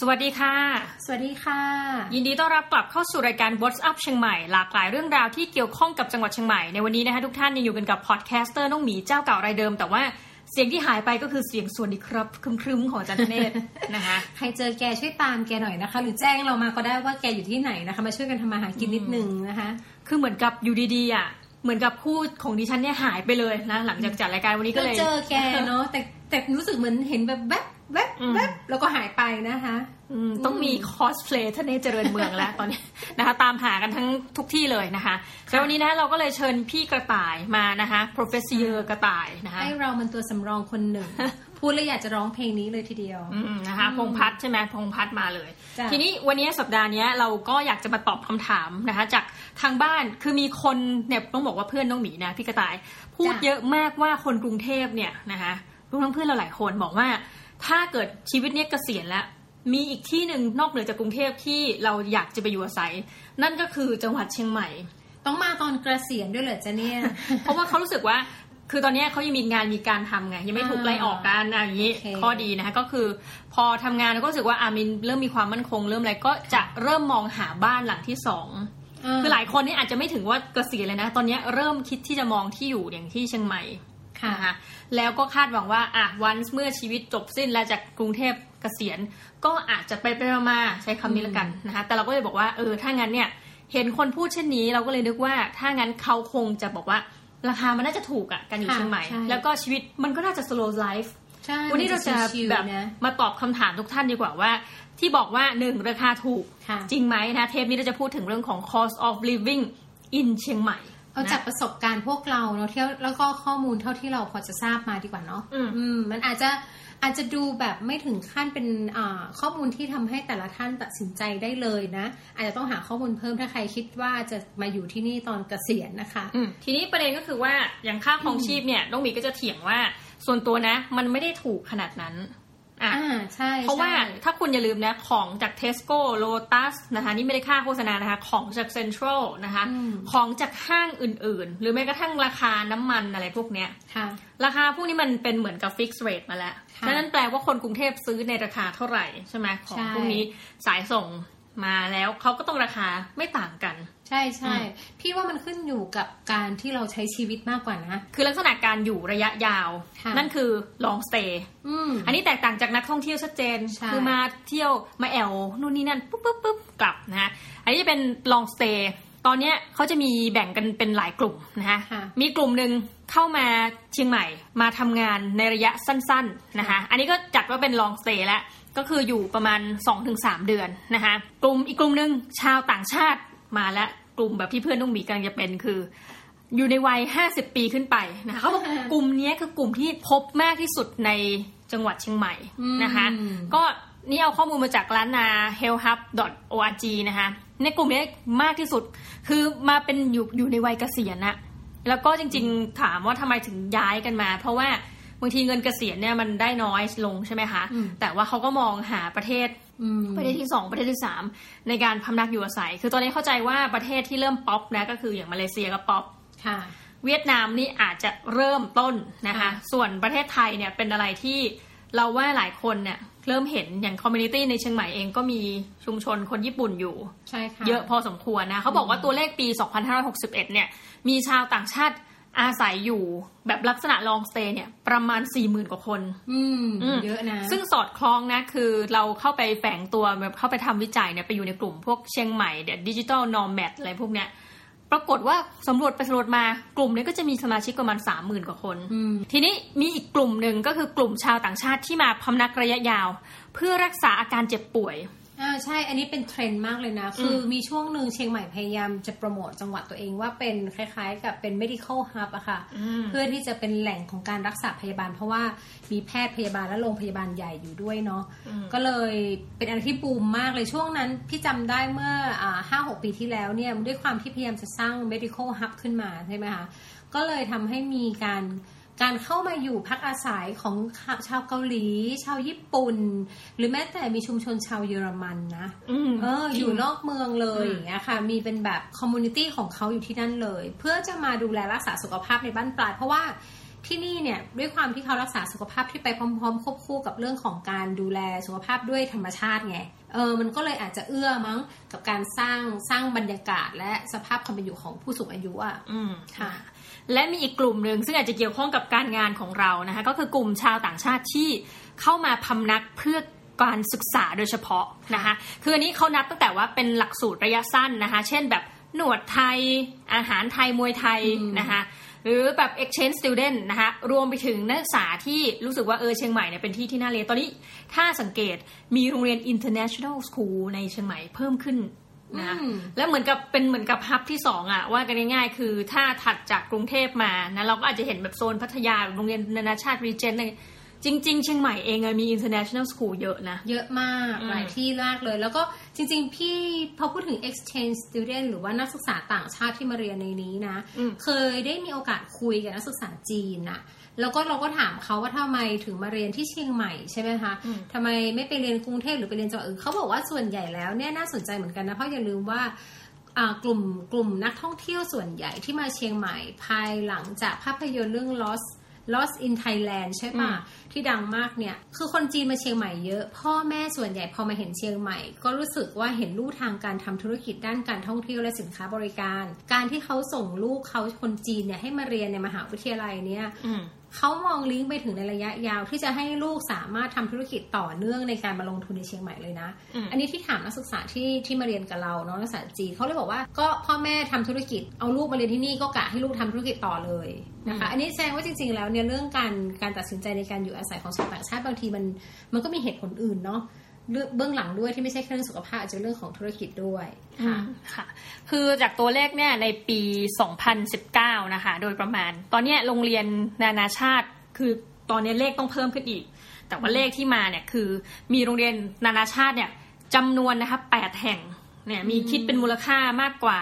สวัสดีค่ะ สวัสดีค่ะ ยินดีต้อนรับกลับเข้าสู่รายการ What's Up เชียงใหม่ หลากหลายเรื่องราวที่เกี่ยวข้องกับจังหวัดเชียงใหม่ ในวันนี้นะคะทุกท่านยังอยู่กันกับพอดแคสเตอร์น้องหมีเจ้าเก่ารายเดิม แต่ว่าเสียงที่หายไปก็คือเสียงสวัสดีครับขรึมๆของอาจารย์ธเนศนะคะ ใครเจอแกช่วยตามแกหน่อยนะคะ หรือแจ้งเรามาก็ได้ว่าแกอยู่ที่ไหนนะคะ มาช่วยกันทำมาหากินนิดนึงนะคะ คือเหมือนกับอยู่ดีๆอะเหมือนกับพูดของดิฉันเนี่ยหายไปเลยนะหลังจากจัดรายการวันนี้ก็ก็เลยเจอแกเนาะแต่แต่รู้สึกเหมือนเห็นแบบแวบ แวบแวบแล้วก็หายไปนะคะอืมต้องมีคอสเพลย์ท่านเนศเจริญเมืองแล้วตอนนี้นะคะ ตามหากันทั้งทุกที่เลยนะคะแล้ววันนี้นะเราก็เลยเชิญพี่กระต่ายมานะคะ professor กระต่ายนะคะให้เรามันตัวสำรองคนหนึ่ง พูดแล้วอยากจะร้องเพลงนี้เลยทีเดียวอืมนะคะพงษ์พัฒน์ใช่ไหมพงษ์พัฒน์มาเลยจ้ะทีนี้วันนี้สัปดาห์เนี้ยเราก็อยากจะมาตอบคำถามนะคะ จากทางบ้านคือมีคนเนี่ยต้องบอกว่าเพื่อนน้องหมีนะพี่กระต่าย พูดเยอะมากว่าคนกรุงเทพเนี่ยนะคะรวมทั้งเพื่อนเราหลายคนบอกว่า ถ้าเกิดชีวิตเนี้ยเกษียณแล้วมีอีกที่หนึ่งนอกเหนือจากกรุงเทพที่เราอยากจะไปอยู่อาศัย นั่นก็คือจังหวัดเชียงใหม่ ต้องมาตอนเกษียณด้วยเหรอจ๊ะเนี่ย เพราะว่าเขารู้สึกว่าคือตอนเนี้ยเขายังมีงานมีการทำไงยังไม่ถูกไล่ออกกันอะอย่างนี้โอเคข้อดีนะคะก็คือพอทำงานก็รู้สึกว่าอามินเริ่มมีความมั่นคง เริ่มอะไรก็จะเริ่มมองหาบ้านหลังที่สองคือหลายคนนี่อาจจะไม่ถึงว่าเกษียณเลยนะ ตอนเนี้ยเริ่มคิดที่จะมองที่อยู่อย่างที่เชียงใหม่ ค่ะนะคะแล้วก็คาดหวังว่าอะวันเมื่อชีวิตจบสิ้นแล้วจากกรุงเทพเกษียณ ก็อาจจะไปไปมาๆใช้คำนี้ละกันนะคะแต่เราก็เลยบอกว่าเออถ้างั้นเนี่ยเห็นคนพูดเช่นนี้เราก็เลยนึกว่า ถ้างั้นเขาคงจะบอกว่าราคามันน่าจะถูกอะการอยู่ค่ะเชียงใหม่ใช่แล้วก็ชีวิตมันก็น่าจะ slow life ใช่วันนี้เราจะชิลๆแบบนะมาตอบคำถามทุกท่านดีกว่าว่า ที่บอกว่าหนึ่งราคาถูกค่ะจริงไหมนะเทปนี้เราจะพูดถึงเรื่องของ cost of living in เชียงใหม่ เอาจากประสบการณ์พวกเราเนาะเที่ยวแล้วก็ข้อมูลเท่าที่เราพอจะทราบมาดีกว่าเนาะอืมอืมมันอาจจะอาจจะดูแบบไม่ถึงขั้นเป็นอ่าข้อมูลที่ทำให้แต่ละท่านตัดสินใจได้เลยนะ อาจจะต้องหาข้อมูลเพิ่มถ้าใครคิดว่าจะมาอยู่ที่นี่ตอนเกษียณนะคะอืมทีนี้ประเด็นก็คือว่าอย่างค่าครองชีพเนี่ยน้องหมีก็จะเถียงว่าส่วนตัวนะ มันไม่ได้ถูกขนาดนั้น อะอ่าใช่เพราะว่าใช่ถ้าคุณอย่าลืมนะของจาก Tesco Lotus นะคะนี่ไม่ได้ค่าโฆษณานะคะของจาก Central นะคะอืมของจากห้างอื่นๆ หรือแม้กระทั่งราคาน้ำมันอะไรพวกเนี้ยค่ะราคาพวกนี้มันเป็นเหมือนกับ fixed rate มาแล้วค่ะดังนั้นแปลว่าคนกรุงเทพซื้อในราคาเท่าไหร่ใช่ไหมของใช่พวกนี้สายส่ง มาแล้วเขาก็ต้องราคาไม่ต่างกัน ใช่ใช่พี่ว่ามันขึ้นอยู่กับการที่เราใช้ชีวิตมากกว่านะ คือลักษณะการอยู่ระยะยาวค่ะนั่นคือ long stay อืมอันนี้แตกต่างจากนักท่องเที่ยวชัดเจนใช่คือมาเที่ยวมาแอลนู่นนี่นั่นปุ๊บปุ๊บปุ๊บกลับนะฮะอันนี้จะเป็น long stay ตอนเนี้ยเขาจะมีแบ่งกันเป็นหลายกลุ่มนะฮะค่ะมีกลุ่มหนึ่งเข้ามาเชียงใหม่มาทำงานในระยะสั้น ๆนะคะ อันนี้ก็จัดว่าเป็น long stay แล้ว ก็คืออยู่ประมาณ 2-3 เดือนนะคะกลุ่มอีกกลุ่มหนึ่งชาวต่างชาติมาแล้วกลุ่มแบบที่เพื่อนต้องมีกำลังจะเป็นคือ อยู่ในวัย 50 ปีขึ้นไปนะคะเขาบอกกลุ่มเนี้ยคือกลุ่มที่พบมากที่สุดในจังหวัดเชียงใหม่นะคะอืมก็นี่เอาข้อมูลมาจากร้านนา healthhub.org นะคะในกลุ่มนี้มากที่สุดคือมาเป็นอยู่อยู่ในวัยเกษียณนะแล้วก็จริงๆถามว่าทำไมถึงย้ายกันมา เพราะว่า บางทีเงินเกษียณเนี่ยมันได้น้อยลงใช่ไหมคะอืมแต่ว่าเขาก็มองหาประเทศอืมประเทศที่สองประเทศที่สามในการพำนักอยู่อาศัย คือตอนนี้เข้าใจว่าประเทศที่เริ่มป๊อปนะก็คืออย่างมาเลเซียก็ป๊อปค่ะเวียดนามนี่อาจจะเริ่มต้นนะคะค่ะส่วนประเทศไทยเนี่ยเป็นอะไรที่เราว่าหลายคนเนี่ยเริ่มเห็นอย่าง community ในเชียงใหม่เองก็มีชุมชนคนญี่ปุ่นอยู่ใช่ค่ะเยอะพอสมควรนะเขาบอกว่าตัวเลขปี 2561 เนี่ย มีชาวต่างชาติ อาศัยอยู่แบบลักษณะ long stay เนี่ย ประมาณ40,000กว่าคนอืมอืมเยอะนะ ซึ่งสอดคล้องนะ คือเราเข้าไปแฝงตัวแบบเข้าไปทำวิจัยเนี่ยไปอยู่ในกลุ่มพวกเชียงใหม่เดี๋ยว digital nomad อะไรพวกเนี้ยปรากฏว่าสำรวจไปสำรวจมากลุ่มนี้ก็จะมีสมาชิกประมาณ30,000กว่าคนอืมทีนี้มีอีกกลุ่มหนึ่งก็คือกลุ่มชาวต่างชาติที่มาพำนักระยะยาว เพื่อรักษาอาการเจ็บป่วย อ่าใช่อันนี้เป็นเทรนด์มากเลยนะ คือมีช่วงหนึ่งเชียงใหม่พยายามจะโปรโมทจังหวัดตัวเองว่าเป็นคล้ายๆ กับเป็น medical hub อะค่ะอืมเพื่อที่จะเป็นแหล่งของการรักษาพยาบาล เพราะว่ามีแพทย์พยาบาลและโรงพยาบาลใหญ่อยู่ด้วยเนาะก็เลยเป็นอะไรที่บูมมากเลยช่วงนั้น พี่จำได้เมื่อห้าหกปีที่แล้วเนี่ยด้วยความที่พยายามจะสร้าง medical hub ขึ้นมาใช่ไหมคะก็เลยทำให้มีการ การเข้ามาอยู่พักอาศัยของชาวเกาหลี ชาวญี่ปุ่น หรือแม้แต่มีชุมชนชาวเยอรมันนะอืมเออ อยู่นอกเมืองเลยอืมอย่างเงี้ยค่ะ มีเป็นแบบ community ของเขาอยู่ที่นั่นเลย เพื่อจะมาดูแลรักษาสุขภาพในบั้นปลาย เพราะว่าที่นี่เนี่ยด้วยความที่เขารักษาสุขภาพที่ไปพร้อมๆ ควบคู่กับเรื่องของการดูแลสุขภาพด้วยธรรมชาติไงเออมันก็เลยอาจจะเอื้อมั้งกับการสร้างสร้างบรรยากาศและสภาพความเป็นอยู่ของผู้สูงอายุอะอืมค่ะ และมีอีกกลุ่มหนึ่งซึ่งอาจจะเกี่ยวข้องกับการงานของเรานะคะก็คือกลุ่มชาวต่างชาติที่เข้ามาพำนักเพื่อการศึกษาโดยเฉพาะนะคะคืออันนี้เขานับตั้งแต่ว่าเป็นหลักสูตรระยะสั้นนะคะ เช่นแบบหนวดไทย อาหารไทยมวยไทยนะคะหรือแบบ exchange student นะคะรวมไปถึงนักศึกษาที่รู้สึกว่าเออเชียงใหม่เนี่ยเป็นที่ที่น่าเรียนตอนนี้ ถ้าสังเกตมีโรงเรียน international school ในเชียงใหม่เพิ่มขึ้น นะคะอืมแล้วเหมือนกับเป็นเหมือนกับฮับที่สองอะว่ากันง่ายๆ คือถ้าถัดจากกรุงเทพมานะเราก็อาจจะเห็นแบบโซนพัทยาโรงเรียนนานาชาติรีเจนอะไรจริง ๆ เชียงใหม่เองอะมี international school เยอะนะ เยอะมากอืมหลายที่มากเลย แล้วก็จริง ๆ พี่พอพูดถึง exchange student หรือว่านักศึกษาต่างชาติที่มาเรียนในนี้นะอืมเคยได้มีโอกาสคุยกับนักศึกษาจีนน่ะ แล้วก็เราก็ถามเขาว่าทำไมถึงมาเรียนที่เชียงใหม่ใช่ไหมคะอืมทำไมไม่ไปเรียนกรุงเทพหรือไปเรียนจังหวัดอื่นเขาบอกว่าส่วนใหญ่แล้วเนี่ยน่าสนใจเหมือนกันนะเพราะอย่าลืมว่าอ่ากลุ่มกลุ่มนักท่องเที่ยวส่วนใหญ่ที่มาเชียงใหม่ภายหลังจากภาพยนตร์เรื่อง Lost Lost in Thailand ใช่ปะอืมที่ดังมากเนี่ย คือคนจีนมาเชียงใหม่เยอะ พ่อแม่ส่วนใหญ่พอมาเห็นเชียงใหม่ ก็รู้สึกว่าเห็นลู่ทางการทำธุรกิจด้านการท่องเที่ยวและสินค้าบริการ การที่เขาส่งลูกเขาคนจีนเนี่ยให้มาเรียนในมหาวิทยาลัยเนี่ยอืม เขามองลิงก์ไปถึงในระยะยาวที่จะให้ลูกสามารถทำธุรกิจต่อเนื่องในการมาลงทุนในเชียงใหม่เลยนะอืมอันนี้ที่ถามนักศึกษาที่ที่มาเรียนกับเราเนาะนักศึกษาจีนเขาเลยบอกว่าก็พ่อแม่ทำธุรกิจเอาลูกมาเรียนที่นี่ก็กะให้ลูกทำธุรกิจต่อเลยนะคะอันนี้แสดงว่าจริงๆแล้วเนี่ยเรื่องการการตัดสินใจในการอยู่อาศัยของชาวต่างชาติบางทีมันมันก็มีเหตุผลอื่นเนาะ เรื่องเบื้องหลังด้วยที่ไม่ใช่แค่เรื่องสุขภาพอาจจะเรื่องของธุรกิจด้วยอืค่ะมค่ะ คือจากตัวเลขเนี่ยในปี 2019 นะคะ โดยประมาณ ตอนเนี้ยโรงเรียนนานาชาติ คือตอนนี้เลขต้องเพิ่มขึ้นอีก แต่ว่าเลขที่มาเนี่ยคือมีโรงเรียนนานาชาติเนี่ยจำนวนนะคะ8แห่งเนี่ยมีคิดเป็นมูลค่ามากกว่า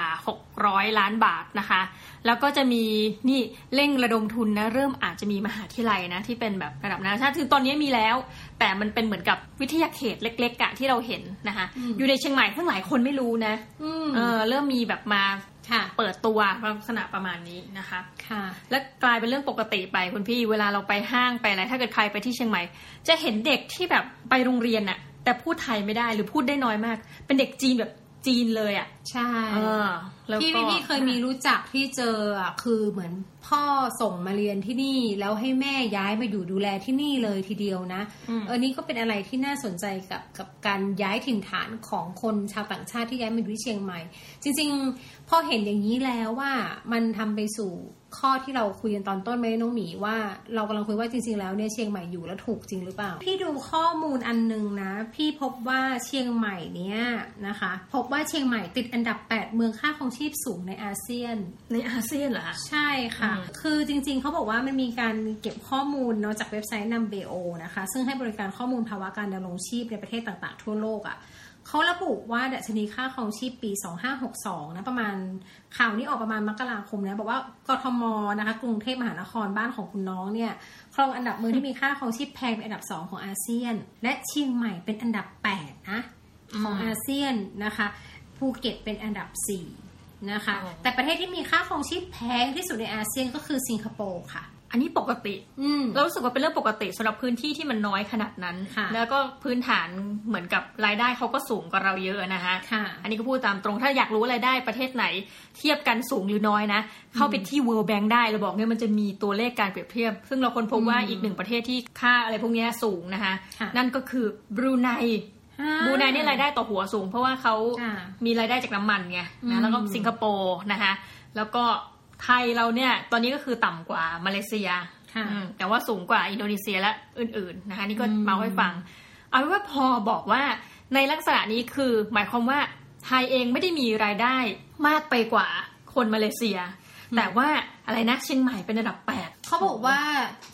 600 ล้านบาทนะคะ แล้วก็จะมีนี่เร่งระดมทุนนะเริ่มอาจจะมีมหาวิทยาลัยนะที่เป็นแบบระดับนานาชาติคือตอนนี้มีแล้ว แต่มันเป็นเหมือนกับวิทยาเขตเล็กๆอะที่เราเห็นนะคะอืมอยู่ในเชียงใหม่ซึ่งหลายคนไม่รู้นะอืมเออเริ่มมีแบบมาค่ะเปิดตัวลักษณะประมาณนี้นะคะค่ะ และกลายเป็นเรื่องปกติไปคุณพี่เวลาเราไปห้างไปอะไรถ้าเกิดใครไปที่เชียงใหม่ จะเห็นเด็กที่แบบไปโรงเรียนน่ะแต่พูดไทยไม่ได้หรือพูดได้น้อยมาก เป็นเด็กจีนแบบ จีนเลยอะ ใช่เออแล้วพี่ก็พี่พี่เคยมีรู้จักที่เจออะคือเหมือนพ่อส่งมาเรียนที่นี่ แล้วให้แม่ย้ายมาอยู่ดูแลที่นี่เลยทีเดียวนะอืมเออนี่ก็เป็นอะไรที่น่าสนใจกับกับการย้ายถิ่นฐานของคนชาวต่างชาติที่ย้ายมาอยู่ที่เชียงใหม่ จริง ๆ พอเห็นอย่างนี้แล้วว่ามันทำไปสู่ ข้อที่เราคุยกันตอนต้นไหมน้องหมีว่าเรากำลังคุยว่าจริง ๆ แล้วเนี่ยเชียงใหม่อยู่แล้วถูกจริงหรือเปล่า พี่ดูข้อมูลอันหนึงนะ พี่พบว่าเชียงใหม่เนี่ยนะคะ พบว่าเชียงใหม่ติดอันดับ 8 เมืองค่าครองชีพสูงในอาเซียน ในอาเซียนเหรอคะใช่ค่ะอืมคือจริง ๆเขาบอกว่ามันมีการเก็บข้อมูลเนาะจากเว็บไซต์นัมเบโอนะคะ ซึ่งให้บริการข้อมูลภาวะการดำรงชีพในประเทศต่างๆ ทั่วโลกอะ่ะ เขาระบุว่าดัชนีค่าครองชีพปี 2562 นะประมาณข่าวนี้ออกประมาณมกราคมนะบอกว่ากทมนะคะ กรุงเทพมหานครบ้านของคุณน้องเนี่ยครองอันดับเมืองที่มีค่าครองชีพแพงเป็นอันดับ 2 ของอาเซียน และเชียงใหม่เป็นอันดับ 8 นะ ของอาเซียนนะคะภูเก็ตเป็นอันดับ 4 นะคะอ๋อแต่ประเทศที่มีค่าครองชีพแพงที่สุดในอาเซียนก็คือสิงคโปร์ค่ะ อันนี้ปกติอืมเรารู้สึกว่าเป็นเรื่องปกติสำหรับพื้นที่ที่มันน้อยขนาดนั้นค่ะแล้วก็พื้นฐานเหมือนกับรายได้เขาก็สูงกว่าเราเยอะนะคะค่ะอันนี้ก็พูดตามตรงถ้าอยากรู้รายได้ประเทศไหน เทียบกันสูงหรือน้อยนะ เข้าไปที่ World Bank ได้เราบอกเนี่ยมันจะมีตัวเลขการเปรียบเทียบ ซึ่งเราคนพบว่าอืมอีกหนึ่งประเทศที่ค่าอะไรพวกเนี้ยสูงนะคะค่ะนั่นก็คือบรูไนบรูไนเนี่ยรายได้ต่อหัวสูง เพราะว่าเขาค่ะมีรายได้จากน้ำมันไงอืนะมแล้วก็สิงคโปร์นะคะแล้วก็ ไทยเราเนี่ย ตอนนี้ก็คือต่ำกว่ามาเลเซียค่ะอืมแต่ว่าสูงกว่าอินโดนีเซียและอื่น ๆ นะคะ นี่ก็อืมเมาให้ฟัง เอาเป็นว่าพอบอกว่าในลักษณะนี้คือหมายความว่าไทยเองไม่ได้มีรายได้มากไปกว่าคนมาเลเซีย แต่ว่าอะไรนะเชียงใหม่เป็นอันดับแปดเขาบอกว่า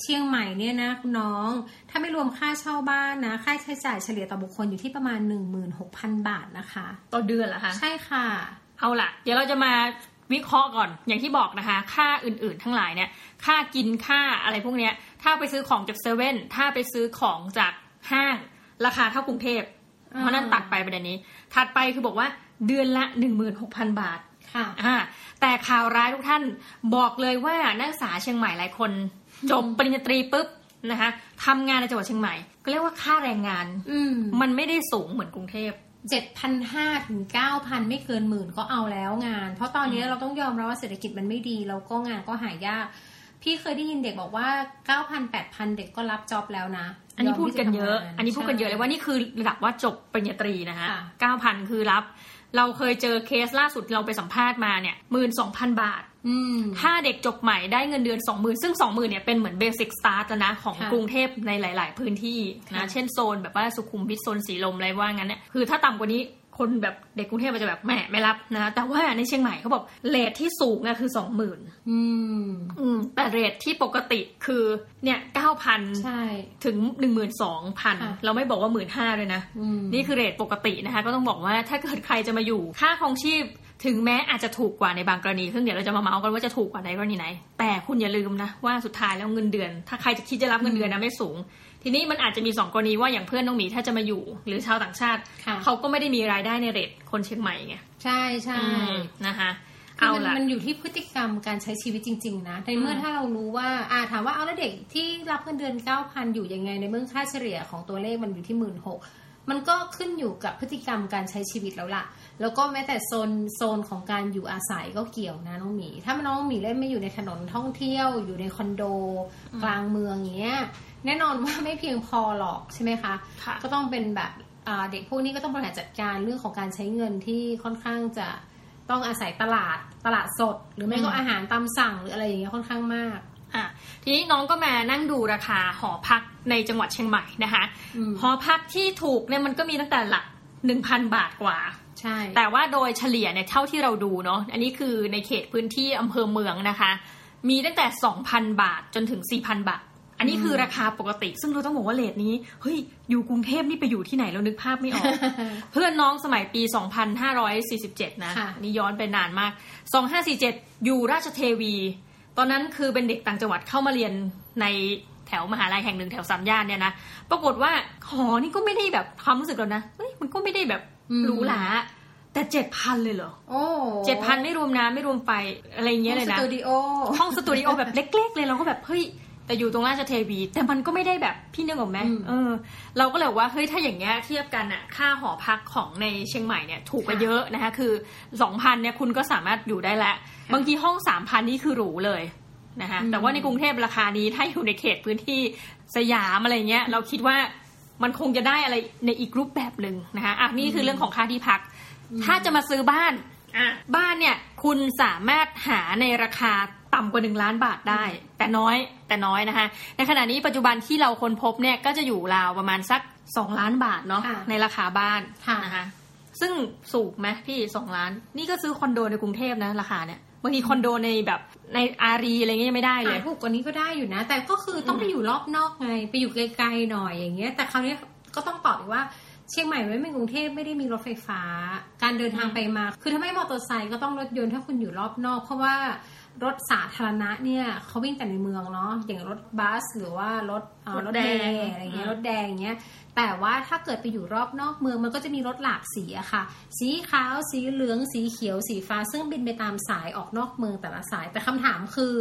เชียงใหม่เนี่ยนะคุณน้อง ถ้าไม่รวมค่าเช่าบ้านนะ ค่าใช้จ่ายเฉลี่ยต่อบุคคลอยู่ที่ประมาณ 16,000 บาทนะคะ ต่อเดือนเหรอคะ ใช่ค่ะ เอาล่ะ เดี๋ยวเราจะมา วิเคราะห์ก่อน อย่างที่บอกนะคะ ค่าอื่นๆ ทั้งหลายเนี่ย ค่ากินค่าอะไรพวกเนี้ย ถ้าไปซื้อของจากเซเว่น ถ้าไปซื้อของจากห้าง ราคาเท่ากรุงเทพอ่าเพราะนั้นตัดไปประเด็นนี้ ถัดไปคือบอกว่าเดือนละ 16,000 บาท ค่ะอ่าแต่ข่าวร้ายทุกท่านบอกเลยว่านักศึกษาเชียงใหม่หลายคนจบปริญญาตรีปุ๊บนะคะทำงานในจังหวัดเชียงใหม่ ก็เรียกว่าค่าแรงงานอืมมันไม่ได้สูงเหมือนกรุงเทพ เจ็ดพันห้าถึงเก้าพันไม่เกินหมื่นก็เอาแล้วงาน เพราะตอนนี้อืมเราต้องยอมรับว่าเศรษฐกิจมันไม่ดีแล้วก็งานก็หายาก พี่เคยได้ยินเด็กบอกว่าเก้าพันแปดพันเด็กก็รับจ็อบแล้วนะ อันนี้มพูดที่จกันเยอะทำงาอันนี้พูดกันเยอะเลยว่านี่คือระดับว่าจบปริญญาตรีนะคะค่ะเก้าพันคือรับ เราเคยเจอเคสล่าสุดเราไปสัมภาษณ์มาเนี่ยหมื่นสองพันบาทอืม ถ้าเด็กจบใหม่ได้เงินเดือนสองหมื่นซึ่งสองหมื่นเนี่ยเป็นเหมือน basic start แล้วนะของค่ะกรุงเทพในหลาย ๆ พื้นที่ค่ะนะ เช่นโซนแบบว่าสุขุมวิทโซนสีลมอะไรว่างั้นเนี่ยคือถ้าต่ำกว่านี้ คนแบบเด็กกรุงเทพมันจะแบบแหมไม่รับนะ แต่ว่าในเชียงใหม่เขาบอก rate ที่สูงอะคือสองหมื่นอืมแต่ rate ที่ปกติคือเนี่ยเก้าพันใช่ถึงหนึ่งหมื่นสองพันค่ะเราไม่บอกว่าหมื่นห้าเลยนะอืมนี่คือ rate ปกตินะคะ ก็ต้องบอกว่าถ้าเกิดใครจะมาอยู่ค่าครองชีพถึงแม้อาจจะถูกกว่าในบางกรณี ซึ่งเดี๋ยวเราจะมาเมาส์กันว่าจะถูกกว่าในกรณีไหน แต่คุณอย่าลืมนะว่าสุดท้ายแล้วเงินเดือน ถ้าใครจะคิดจะรับเงินเดือนนะไม่สูง ทีนี้มันอาจจะมีสองกรณีว่าอย่างเพื่อนน้องหมีถ้าจะมาอยู่ หรือชาวต่างชาติค่ะเขาก็ไม่ได้มีรายได้ในเรทคนเชียงใหม่ไงใช่ใช่อืมนะคะคือเอามันละมันอยู่ที่พฤติกรรมการใช้ชีวิตจริง ๆ นะในเมื่ออืมถ้าเรารู้ว่าอ่าถามว่าเอาแล้วเด็กที่รับเงินเดือนเก้าพันอยู่ยังไง ในเมื่อค่าเฉลี่ยของตัวเลขมันอยู่ที่หมื่นหก มันก็ขึ้นอยู่กับพฤติกรรมการใช้ชีวิตแล้วล่ะ แล้วก็แม้แต่โซนโซนของการอยู่อาศัยก็เกี่ยวนะน้องหมี ถ้าน้องหมีเล่นไม่อยู่ในถนนท่องเที่ยว อยู่ในคอนโด กลางเมืองอย่างเงี้ยแน่นอนว่าไม่เพียงพอหรอกใช่ไหมคะค่ะก็ต้องเป็นแบบอ่าเด็กพวกนี้ก็ต้องบริหารจัดการเรื่องของการใช้เงินที่ค่อนข้างจะต้องอาศัยตลาดตลาดสด หรือไม่ก็อืมอาหารตามสั่งหรืออะไรอย่างเงี้ยค่อนข้างมาก อะทีนี้น้องก็มานั่งดูราคาหอพักในจังหวัดเชียงใหม่นะคะอืมหอพักที่ถูกเนี่ยมันก็มีตั้งแต่หลักหนึ่งพันบาทกว่าใช่แต่ว่าโดยเฉลี่ยเนี่ยเท่าที่เราดูเนาะอันนี้คือในเขตพื้นที่อำเภอเมืองนะคะ มีตั้งแต่2,000บาทจนถึง4,000บาท อันนี้คือราคาปกติ ซึ่งเราต้องบอกว่าเลทนี้เฮ้ยอยู่กรุงเทพนี่ไปอยู่ที่ไหนเรานึกภาพไม่ออก เพื่อนน้องสมัยปี 2547 นะค่ะอันนี่ย้อนไปนานมาก 2547 อยู่ราชเทวี ตอนนั้นคือเป็นเด็กต่างจังหวัดเข้ามาเรียนในแถวมหาลัยแห่งหนึ่งแถวสามย่านเนี่ยนะปรากฏว่าหอนี่ก็ไม่ได้แบบความรู้สึกเรานะเฮ้ยมันก็ไม่ได้แบบอืมหรูหราแต่เจ็ดพันเลยเหรอโอ้เจ็ดพันไม่รวมน้ำไม่รวมไฟอะไรอย่างเงี้ยเลยนะสตูดิโอห้องสตูดิโอแบบเล็ก ๆ เลยเราก็แบบเฮ้ย แต่อยู่ตรงราชเทวี แต่มันก็ไม่ได้แบบพี่นึกออกไหมอืมเออ เราก็เลยบอกว่าเฮ้ยถ้าอย่างเงี้ยเทียบกันอะค่าหอพักของในเชียงใหม่เนี่ยถูกกว่าค่ะเยอะนะคะ คือสองพันเนี่ยคุณก็สามารถอยู่ได้แล้วบางทีห้องสามพันนี่คือหรูเลยนะคะอืมแต่ว่าในกรุงเทพราคานี้ถ้าอยู่ในเขตพื้นที่สยามอะไรเงี้ย เราคิดว่ามันคงจะได้อะไรในอีกรูปแบบหนึ่งนะคะอะนี่คือเรื่องของค่าที่พัก ถ้าจะมาซื้อบ้านอะบ้านเนี่ยคุณสามารถหาในราคา ต่ำกว่าหนึ่งล้านบาทได้ แต่น้อยแต่น้อยนะคะ ในขณะนี้ปัจจุบันที่เราค้นพบเนี่ยก็จะอยู่ราวประมาณสักสองล้านบาทเนาะค่ะในราคาบ้านค่ะนะคะซึ่งสูงไหมพี่สองล้าน นี่ก็ซื้อคอนโดในกรุงเทพนะราคาเนี่ยบางทีคอนโดในแบบในอารีอะไรเงี้ยยังไม่ได้เลยขายถูกกว่านี้ก็ได้อยู่นะ แต่ก็คือต้องไปอยู่รอบนอกไง ไปอยู่ไกลๆหน่อยอย่างเงี้ย แต่คราวนี้ก็ต้องตอบอีกว่าเชียงใหม่ไม่เป็นกรุงเทพไม่ได้มีรถไฟฟ้า การเดินทางไปมา คือถ้าไม่มอเตอร์ไซค์ก็ต้องรถยนต์ถ้าคุณอยู่รอบนอก เพราะว่า รถสาธารณะเนี่ยเขาวิ่งแต่ในเมืองเนาะอย่างรถบัสหรือว่ารถเอ่อรรถถแดแดงงอะไรเงี้ยอืมรถแดงเงี้ยแต่ว่าถ้าเกิดไปอยู่รอบนอกเมืองมันก็จะมีรถหลากสีอะค่ะ สีขาวสีเหลืองสีเขียวสีฟ้า ซึ่งบินไปตามสายออกนอกเมืองแต่ละสาย แต่คำถามคือ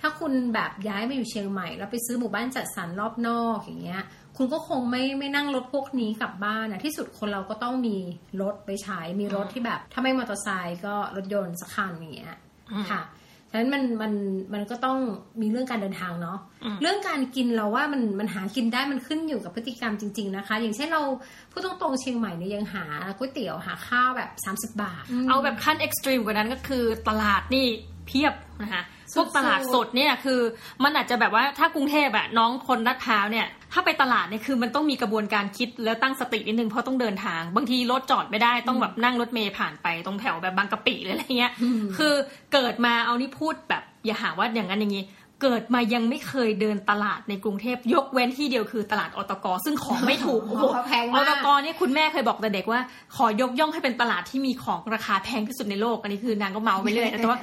ถ้าคุณแบบย้ายมาอยู่เชียงใหม่ แล้วไปซื้อหมู่บ้านจัดสรรรอบนอกอย่างเงี้ยคุณก็คงไม่ไม่นั่งรถพวกนี้กลับบ้านนะที่สุดคนเราก็ต้องมีรถไปใช้มีรถที่แบบ ถ้าไม่มอเตอร์ไซค์ก็รถยนต์สักคันอย่างเงี้ยอืมค่ะ ฉะนั้นมันมันมันก็ต้องมีเรื่องการเดินทางเนาะอืมเรื่องการกินเราว่ามันมันหากินได้มันขึ้นอยู่กับพฤติกรรมจริง ๆ นะคะ อย่างเช่นเราพูดตรงๆเชียงใหม่เนี่ยยังหาก๋วยเตี๋ยวหาข้าวแบบ 30 บาท เอาแบบขั้นเอ็กซ์ตรีมกว่านั้นก็คือตลาดนี่เพียบนะคะพสุดๆวกตลาดสดเนี่ยคือ มันอาจจะแบบว่าถ้ากรุงเทพอะน้องคนลาดพร้าวเนี่ย ถ้าไปตลาดเนี่ยคือมันต้องมีกระบวนการคิดแล้วตั้งสตินิดนึงเพราะต้องเดินทาง บางทีรถจอดไม่ได้ต้องแบบนั่งรถเมล์ผ่านไปตรงแถวแบบบางกะปิหรืออะไรเงี้ย คือเกิดมาเอานี่พูดแบบอย่าหาว่าอย่างนั้นอย่างนี้เกิดมายังไม่เคยเดินตลาดในกรุงเทพยกเว้นที่เดียวคือตลาดอตกซึ่งของไม่ถูกโอ้โหเพราะแพงอมากตกนี่คุณแม่เคยบอกแต่เด็กว่า ขอยกย่องให้เป็นตลาดที่มีของราคาแพงที่สุดในโลกอันนี้คือนางก็เมาไปเรื่อยนะแต่ว่า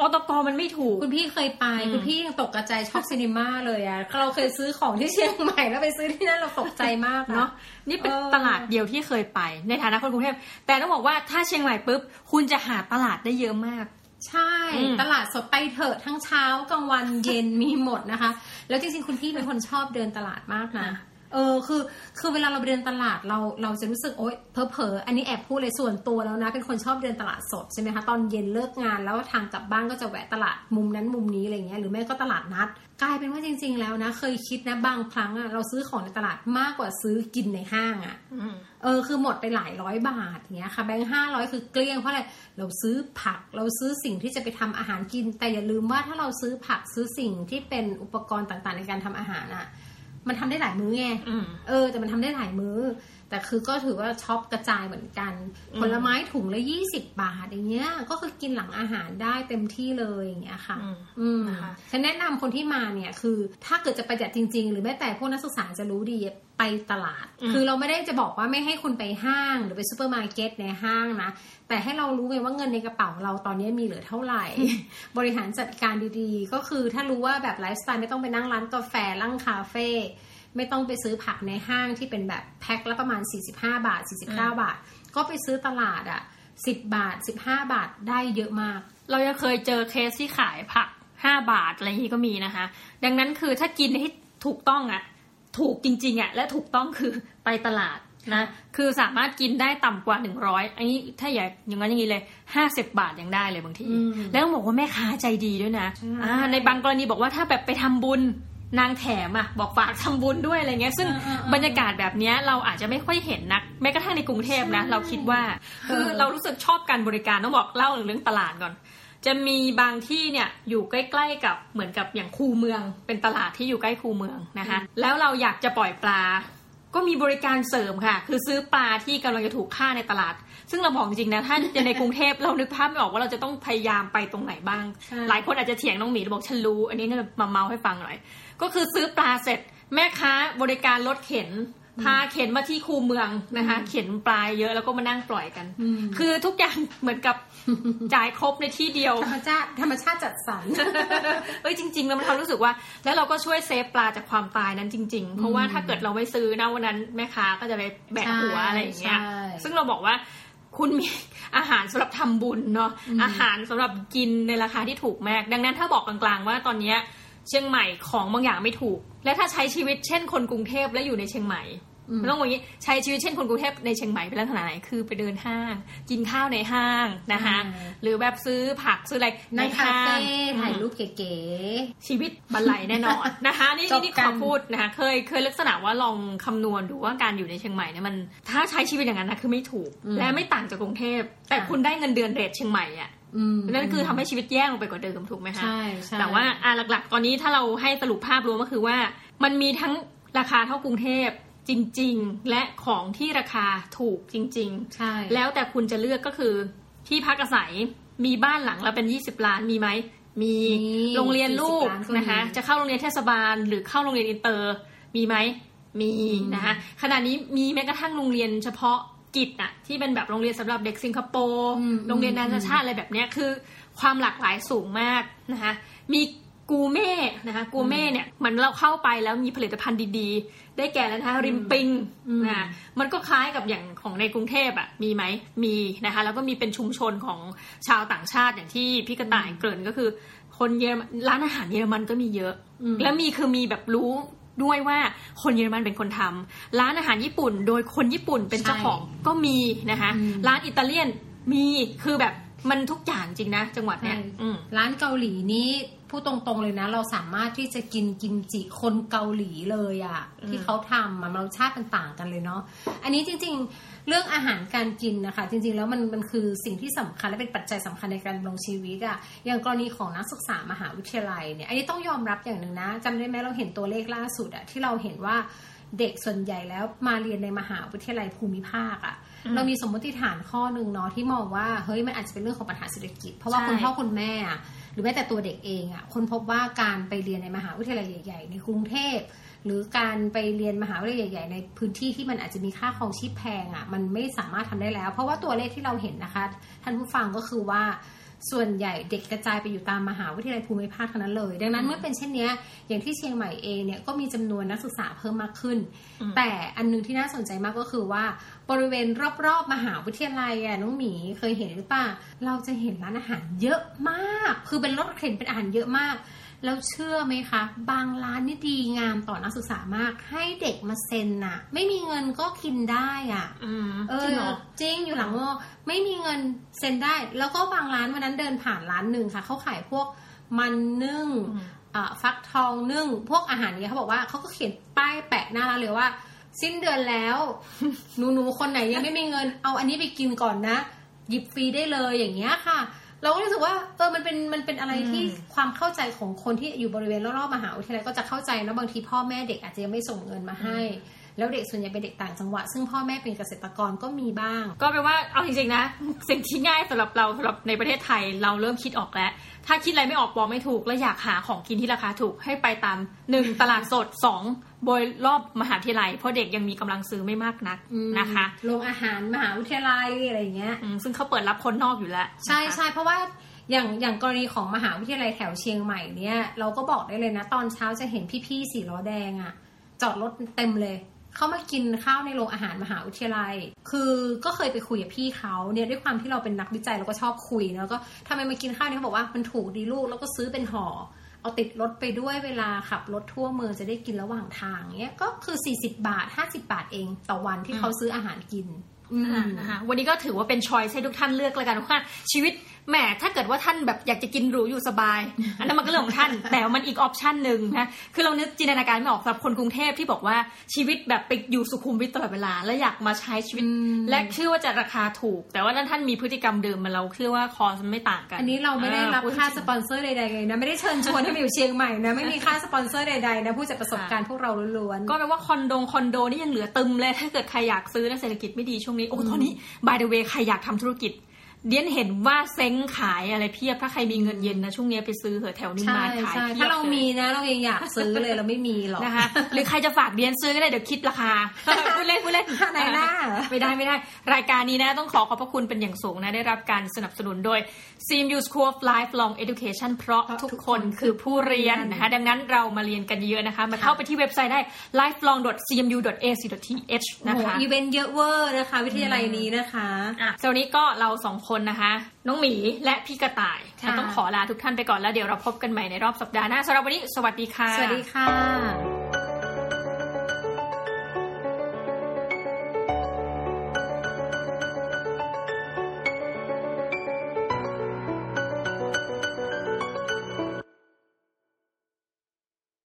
อตกมันไม่ถูก คุณพี่เคยไปอืมคุณพี่ยังตกกระจายช็อกซินิม่าเลยอะเราเคยซื้อของที่เชียงใหม่แล้วไปซื้อที่นั่นเราตกใจมากเนาะเนาะนี่เป็นเออตลาดเดียวที่เคยไป ในฐานะคนกรุงเทพแต่ต้องบอกว่าถ้าเชียงใหม่ปุ๊บคุณจะหาตลาดได้เยอะมากใช่อืมตลาดสดไปเถอะทั้งเช้ากลางวันเย็นมีหมดนะคะ แล้วจริงๆ คุณพี่เป็นคนชอบเดินตลาดมากนะ เออคือคือเวลาเราไปเดินตลาดเราเราจะรู้สึกโอ๊ยเพอเพอๆอันนี้แอบพูดเลยส่วนตัวแล้วนะเป็นคนชอบเดินตลาดสดใช่ไหมคะตอนเย็นเลิกงานแล้วทางกลับบ้านก็จะแวะตลาดมุมนั้นมุมนี้อะไรเงี้ยหรือไม่ก็ตลาดนัด กลายเป็นว่าจริง ๆ แล้วนะ เคยคิดนะบางครั้งอะเราซื้อของในตลาดมากกว่าซื้อกินในห้างอะอืมเออคือหมดไปหลายร้อยบาทเงี้ยค่ะแบงค์ห้าร้อยคือเกลี้ยงเพราะอะไรเราซื้อผักเราซื้อสิ่งที่จะไปทำอาหารกิน แต่อย่าลืมว่าถ้าเราซื้อผักซื้อสิ่งที่เป็นอุปกรณ์ต่างๆ ในการทำอาหารอะ มันทำได้หลายมื้อไงอืมเออ แต่มันทำได้หลายมื้อ แต่คือก็ถือว่าช็อปกระจายเหมือนกัน ผลไม้ถุงละยี่สิบบาทอย่างเงี้ย ก็คือกินหลังอาหารได้เต็มที่เลยอย่างเงี้ยค่ะ อืมอืมนะคะฉันแนะนำคนที่มาเนี่ยคือ ถ้าเกิดจะประหยัดจริง ๆ หรือแม้แต่พวกนักศึกษาจะรู้ดีไปตลาด คือเราไม่ได้จะบอกว่าไม่ให้คุณไปห้างหรือไปซูเปอร์มาร์เก็ตในห้างนะ แต่ให้เรารู้ไงว่าเงินในกระเป๋าเราตอนนี้มีเหลือเท่าไหร่ บริหารจัดการดีๆ ก็คือถ้ารู้ว่าแบบไลฟ์สไตล์ไม่ต้องไปนั่งร้านกาแฟนั่งคาเฟ่ ไม่ต้องไปซื้อผักในห้างที่เป็นแบบแพ็คละประมาณ 45 บาท 49 บาท ก็ไปซื้อตลาดอะ10 บาท 15 บาทได้เยอะมาก เราจะเคยเจอเคสที่ขายผักห้าบาทอะไรอย่างนี้ก็มีนะคะ ดังนั้นคือถ้ากินให้ถูกต้องอะถูกจริงๆอะและถูกต้องคือไปตลาดนะคือสามารถกินได้ต่ำกว่าหนึ่งร้อยอันนี้ถ้าอย่าอย่างนั้นอย่างนี้เลยห้าสิบบาทยังได้เลยบางทีอืมแล้วต้องบอกว่าแม่ค้าใจดีด้วยนะใช่อ่าในบางกรณีบอกว่าถ้าแบบไปทำบุญ นางแถมอะบอกฝากทำบุญด้วยอะไรเงี้ย ซึ่งอ่าอ่าอ่าบรรยากาศแบบเนี้ยเราอาจจะไม่ค่อยเห็นนักแม้กระทั่งในกรุงเทพนะ เราคิดว่าคือเออเรารู้สึกชอบการบริการต้องบอกเล่าเรื่องตลาดก่อน จะมีบางที่เนี่ยอยู่ใกล้ๆกับเหมือนกับอย่างคูเมือง เป็นตลาดที่อยู่ใกล้คูเมืองนะคะแล้วเราอยากจะปล่อยปลา ก็มีบริการเสริมค่ะ คือซื้อปลาที่กำลังจะถูกฆ่าในตลาด ซึ่งเราบอกจริงๆนะถ้าจะในกรุงเทพเรานึกภาพไม่ออกว่าเราจะต้องพยายามไปตรงไหนบ้างใช่หลายคนอาจจะเถียงน้องหมีบอกฉันรู้ อันนี้เนี่ยมาเมาให้ฟังหน่อย ก็คือซื้อปลาเสร็จ แม่ค้าบริการรถเข็นพาเข็นมาที่คูเมืองนะคะ เข็นปลาเยอะแล้วก็มานั่งปล่อยกันอืมคือทุกอย่างเหมือนกับจ่ายครบในที่เดียว ธรรมชาติธรรมชาติจัดสรรเอ้ยจริงๆแล้วมันทำรู้สึกว่า แล้วเราก็ช่วยเซฟปลาจากความตายนั้นจริง ๆ เพราะว่าถ้าเกิดเราไม่ซื้อนะวันนั้นแม่ค้าก็จะไปแบกหัวอะไรอย่างเงี้ยใช่ซึ่งเราบอกว่าคุณมีอาหารสำหรับทำบุญเนาะอาหารสำหรับกินในราคาที่ถูกมาก ดังนั้นถ้าบอกกลางๆว่าตอนเนี้ย เชียงใหม่ของบางอย่างไม่ถูก และถ้าใช้ชีวิตเช่นคนกรุงเทพและอยู่ในเชียงใหม่อืมมันต้องบอกอย่างนี้ใช้ชีวิตเช่นคนกรุงเทพในเชียงใหม่เป็นลักษณะไหนคือไปเดินห้าง กินข้าวในห้างนะคะหรือแบบซื้อผักซื้ออะไรในคาเฟ่ห้งถ่ายรูปเก๋ชีวิตบันไลแน่นอนนะคะนี่จบนี่กัขนอพูดนะคะเคยเคยลักษณะว่าลองคำนวณดูว่าการอยู่ในเชียงใหม่เนี่ยมัน ถ้าใช้ชีวิตอย่างนั้นนะคือไม่ถูก และไม่ต่างจากกรุงเทพแต่ค่ะคุณได้เงินเดือนเรทเชียงใหม่อะๆอืม นั่นคือทำให้ชีวิตแย่ลงไปกว่าเดิมถูกไหมคะใช่ใช่แต่ว่าอะหลัก ๆ ตอนนี้ถ้าเราให้สรุปภาพรวมก็คือว่า มันมีทั้งราคาเท่ากรุงเทพจริง ๆ และของที่ราคาถูกจริง ๆ ใช่ แล้วแต่คุณจะเลือกก็คือที่พักอาศัยมีบ้านหลังละเป็น20ล้านมีไหมมีมีโรงเรียนลูก40ล้านก็มีนะคะจะเข้าโรงเรียนเทศบาล หรือเข้าโรงเรียนอินเตอร์ มีไหมมีอืมนะคะขณะนี้มีแม้กระทั่งโรงเรียนเฉพาะ กิจอะที่เป็นแบบโรงเรียนสำหรับเด็กสิงคโปร์อืมโรงเรียนนานาชาติอะไรแบบเนี้ยคือ ความหลากหลายสูงมากนะคะมีกูเม่นะคะกูเม่เนี่ยเหมือนเราเข้าไปแล้วมีผลิตภัณฑ์ดีๆ ได้แก่แล้วนะคะริมปิงอืมนะมันก็คล้ายกับอย่างของในกรุงเทพอะมีไหมมีนะคะแล้วก็มีเป็นชุมชนของชาวต่างชาติอย่างที่พี่กระต่ายเกริ่นก็คือ คนเยอรมันร้านอาหารเยอรมันก็มีเยอะอืมแล้วมีคือมีแบบรู้ ด้วยว่าคนเยอรมันเป็นคนทำร้านอาหารญี่ปุ่น โดยคนญี่ปุ่นเป็นเจ้าของก็มีนะคะอืมร้านอิตาเลียนมีคือแบบมันทุกอย่างจริงนะ จังหวัดเนี้ยใช่อืมร้านเกาหลีนี้พูดตรงๆเลยนะ เราสามารถที่จะกินกิมจิคนเกาหลีเลยอะอืมที่เขาทำอะมันรสชาติมันต่างกันเลยเนาะอันนี้จริง ๆ เรื่องอาหารการกินนะคะ จริงๆ แล้วมันมันคือสิ่งที่สำคัญและเป็นปัจจัยสำคัญในการดำรงชีวิตอะอย่างกรณีของนักศึกษามหาวิทยาลัยเนี่ยอันนี้ต้องยอมรับอย่างหนึ่งนะจำได้ไหมเราเห็นตัวเลขล่าสุดอะที่เราเห็นว่าเด็กส่วนใหญ่แล้วมาเรียนในมหาวิทยาลัยภูมิภาคอะอืมเรามีสมมติฐานข้อหนึ่งเนาะที่มองว่าเฮ้ยมันอาจจะเป็นเรื่องของปัญหาเศรษฐกิจ เพราะว่าใช่คุณพ่อคุณแม่อะหรือแม้แต่ตัวเด็กเองอะคนพบว่าการไปเรียนในมหาวิทยาลัยใหญ่ ๆ ในกรุงเทพ หรือการไปเรียนมหาวิทยาลัยใหญ่ ๆ ในพื้นที่ที่มันอาจจะมีค่าครองชีพแพงอะมันไม่สามารถทำได้แล้ว เพราะว่าตัวเลขที่เราเห็นนะคะ ท่านผู้ฟังก็คือว่าส่วนใหญ่เด็กกระจายไปอยู่ตามมหาวิทยาลัยภูมิภาคเท่านั้นเลย ดังนั้นเมื่อเป็นเช่นเนี้ยอย่างที่เชียงใหม่เองเนี่ยก็มีจำนวนนักศึกษาเพิ่มมากขึ้น แต่อันหนึงที่น่าสนใจมากก็คือว่าบริเวณรอบๆ มหาวิทยาลัยอะน้องหมีเคยเห็นหรือเปล่าเราจะเห็นร้านอาหารเยอะมาก คือเป็นรถเข็นเป็นอาหารเยอะมาก แล้วเชื่อไหมคะ บางร้านนี่ดีงามต่อนักศึกษามาก ให้เด็กมาเซ็นน่ะ ไม่มีเงินก็กินได้อะอืมเอจริงอเหรอจริงอยู่หลังมอไม่มีเงินเซ็นได้ แล้วก็บางร้านวันนั้นเดินผ่านร้านหนึ่งค่ะเขาขายพวกมันนึ่งอ่าฟักทองนึ่งพวกอาหารเนี้ยเขาบอกว่าเขาก็เขียนป้ายแปะหน้าร้านเลยว่า สิ้นเดือนแล้ว หนูหนูๆคนไหนยังไม่มีเงิน เอาอันนี้ไปกินก่อนนะ หยิบฟรีได้เลยอย่างเงี้ยค่ะ เราก็รู้สึกว่าเออมันเป็นมันเป็นอะไรที่ความเข้าใจของคนที่อยู่บริเวณรอบๆมหาวิทยาลัยก็จะเข้าใจนะบางทีพ่อแม่เด็กอาจจะยังไม่ส่งเงินมาให้ แล้วเด็กส่วนใหญ่เป็นเด็กต่างจังหวัด ซึ่งพ่อแม่เป็นเกษตรกรก็มีบ้าง ก็แปลว่าเอาจริงๆนะ สิ่งที่ง่ายสำหรับเราสำหรับในประเทศไทยเราเริ่มคิดออกแล้ว ถ้าคิดอะไรไม่ออกบอกไม่ถูก และอยากหาของกินที่ราคาถูกให้ไปตามหนึ่งตลาดสดสองโดยรอบมหาวิทยาลัย เพราะเด็กยังมีกำลังซื้อไม่มากนักนะคะโรงอาหารมหาวิทยาลัยอะไรอย่างเงี้ยอืมซึ่งเขาเปิดรับคนนอกอยู่แล้ว ใช่นะคะใช่เพราะว่าอย่างอย่างกรณีของมหาวิทยาลัยแถวเชียงใหม่เนี่ย เราก็บอกได้เลยนะ ตอนเช้าจะเห็นพี่ๆสีล้อแดงอะจอดรถเต็มเลย เขามากินข้าวในโรงอาหารมหาวิทยาลัย คือก็เคยไปคุยกับพี่เขาเนี่ยด้วยความที่เราเป็นนักวิจัยเราก็ชอบคุยเนอะก็ทำไมมากินข้าวเนี่ยเขาบอกว่ามันถูกดีลูกแล้วก็ซื้อเป็นห่อเอาติดรถไปด้วยเวลาขับรถทั่วเมืองจะได้กินระหว่างทางเนี้ยก็คือ 40 บาท 50 บาทเองต่อวันที่เขาซื้ออาหารกินอืมอ่านะคะวันนี้ก็ถือว่าเป็นชอยให้ทุกท่านเลือกแล้วกันว่าชีวิต แหมถ้าเกิดว่าท่านแบบอยากจะกินหรูอยู่สบาย อันนั้นมันก็เรื่องของท่าน แต่มันอีกออปชันหนึ่งนะคือเรานึกจินตนาการไม่ออกสำหรับคนกรุงเทพที่บอกว่าชีวิตแบบไปอยู่สุขุมวิทตลอดเวลา แล้วอยากมาใช้ชีวิต และเชื่อว่าจะราคาถูก แต่ว่าถ้าท่านมีพฤติกรรมเดิมมาเราเชื่อว่าคอสมันไม่ต่างกันอันนี้เราไม่ได้รับพูดค่าจงสปอนเซอร์ใดๆเลยนะไม่ได้เชิญชวนให้มาอยู่เชียงใหม่นะไม่มีค่าสปอนเซอร์ใดๆนะผู้จากประสบการณ์พวกเราล้วนๆก็แปลว่าคอนโดคอนโดนี่ยังเหลือตึมเลยถ้าเกิดใครอยากซื้อนะเศรษฐกิจไม่ดีช่วงนี้โอ้ตอนนี้ by the way ใครอยากทำธุรกิจ เดียนเห็นว่าเซ้งขายอะไรเพียบ ถ้าใครมีเงินเย็นนะช่วงนี้ไปซื้อเหอะแถวนิมใช่มานขายใช่เพียบถ้าเราลยมีนะเรายังอยากซื้อเลยเราไม่มีหรอกนะคะ หรือใครจะฝากเดียนซื้อก็ได้เดี๋ยวคิดราคาพูดเล่นพูดเล่นไหนล่ะไม่ได้ไม่ได้ รายการนี้นะต้องขอขอบพระคุณเป็นอย่างสูงนะได้รับการสนับสนุนโดย CMU School of Lifelong Education เพราะทุกคนคือผู้เรียนนะคะดังนั้นเรามาเรียนกันเยอะนะคะมาเข้าไปที่เว็บไซต์ได้ lifelong.cmu.ac.th โอ้นะโหคะอีเวนต์เยอะเวอร์นะคะ วิทยาลัยนี้นะคะอะสำหรับวันนี้ก็เราสองคนนะคะ น้องหมีและพี่กระต่ายค่ะเราต้องขอลาทุกท่านไปก่อนแล้วเดี๋ยวเราพบกันใหม่ในรอบสัปดาห์หน้าสำหรับวันนี้สวัสดีค่ะ สวัสดีค่ะ